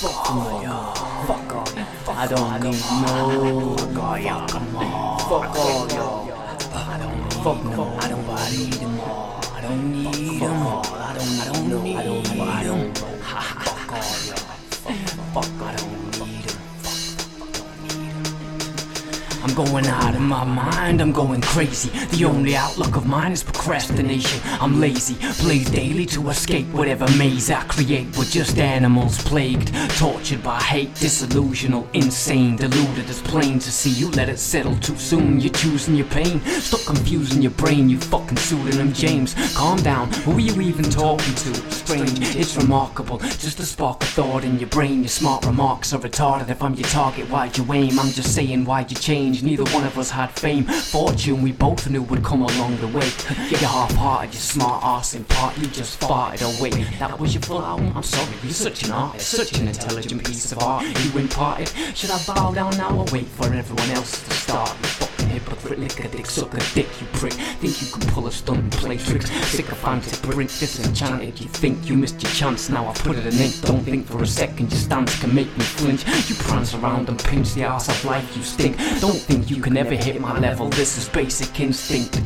Fuck all y'all. Fuck all y'all. I don't need no. Fuck all y'all. Come on. Fuck all y'all. I don't fuck no. I don't need them all. I don't need I'm going out of my mind, I'm going crazy. The only outlook of mine is procrastination. I'm lazy, blaze daily to escape whatever maze I create. We're just animals plagued, tortured by hate, disillusional, insane, deluded. It's plain to see you let it settle too soon. You're choosing your pain, stop confusing your brain. You fucking pseudonym James. Calm down, who are you even talking to? Strange, it's remarkable. Just a spark of thought in your brain. Your smart remarks are retarded. If I'm your target, why'd you aim? I'm just saying, why'd you change? Neither one of us had fame, fortune. We both knew would come along the way. You're half-hearted, you're smart ass in part. You just farted away. That was your full album. I'm sorry, you're such an artist, such an intelligent piece of art. You imparted. Should I bow down now or wait for everyone else to start? You fucking hypocrite, lick a dick, suck a dick, you prick. Think you can pull a stunt and play tricks? Sycophantic, brick, disenchanted. You think you missed your chance? Now I put it in ink. Don't think for a second your stance can make me flinch. You prance around and pinch the ass of life. You stink. Don't think you can ever hit my level. This is basic instinct.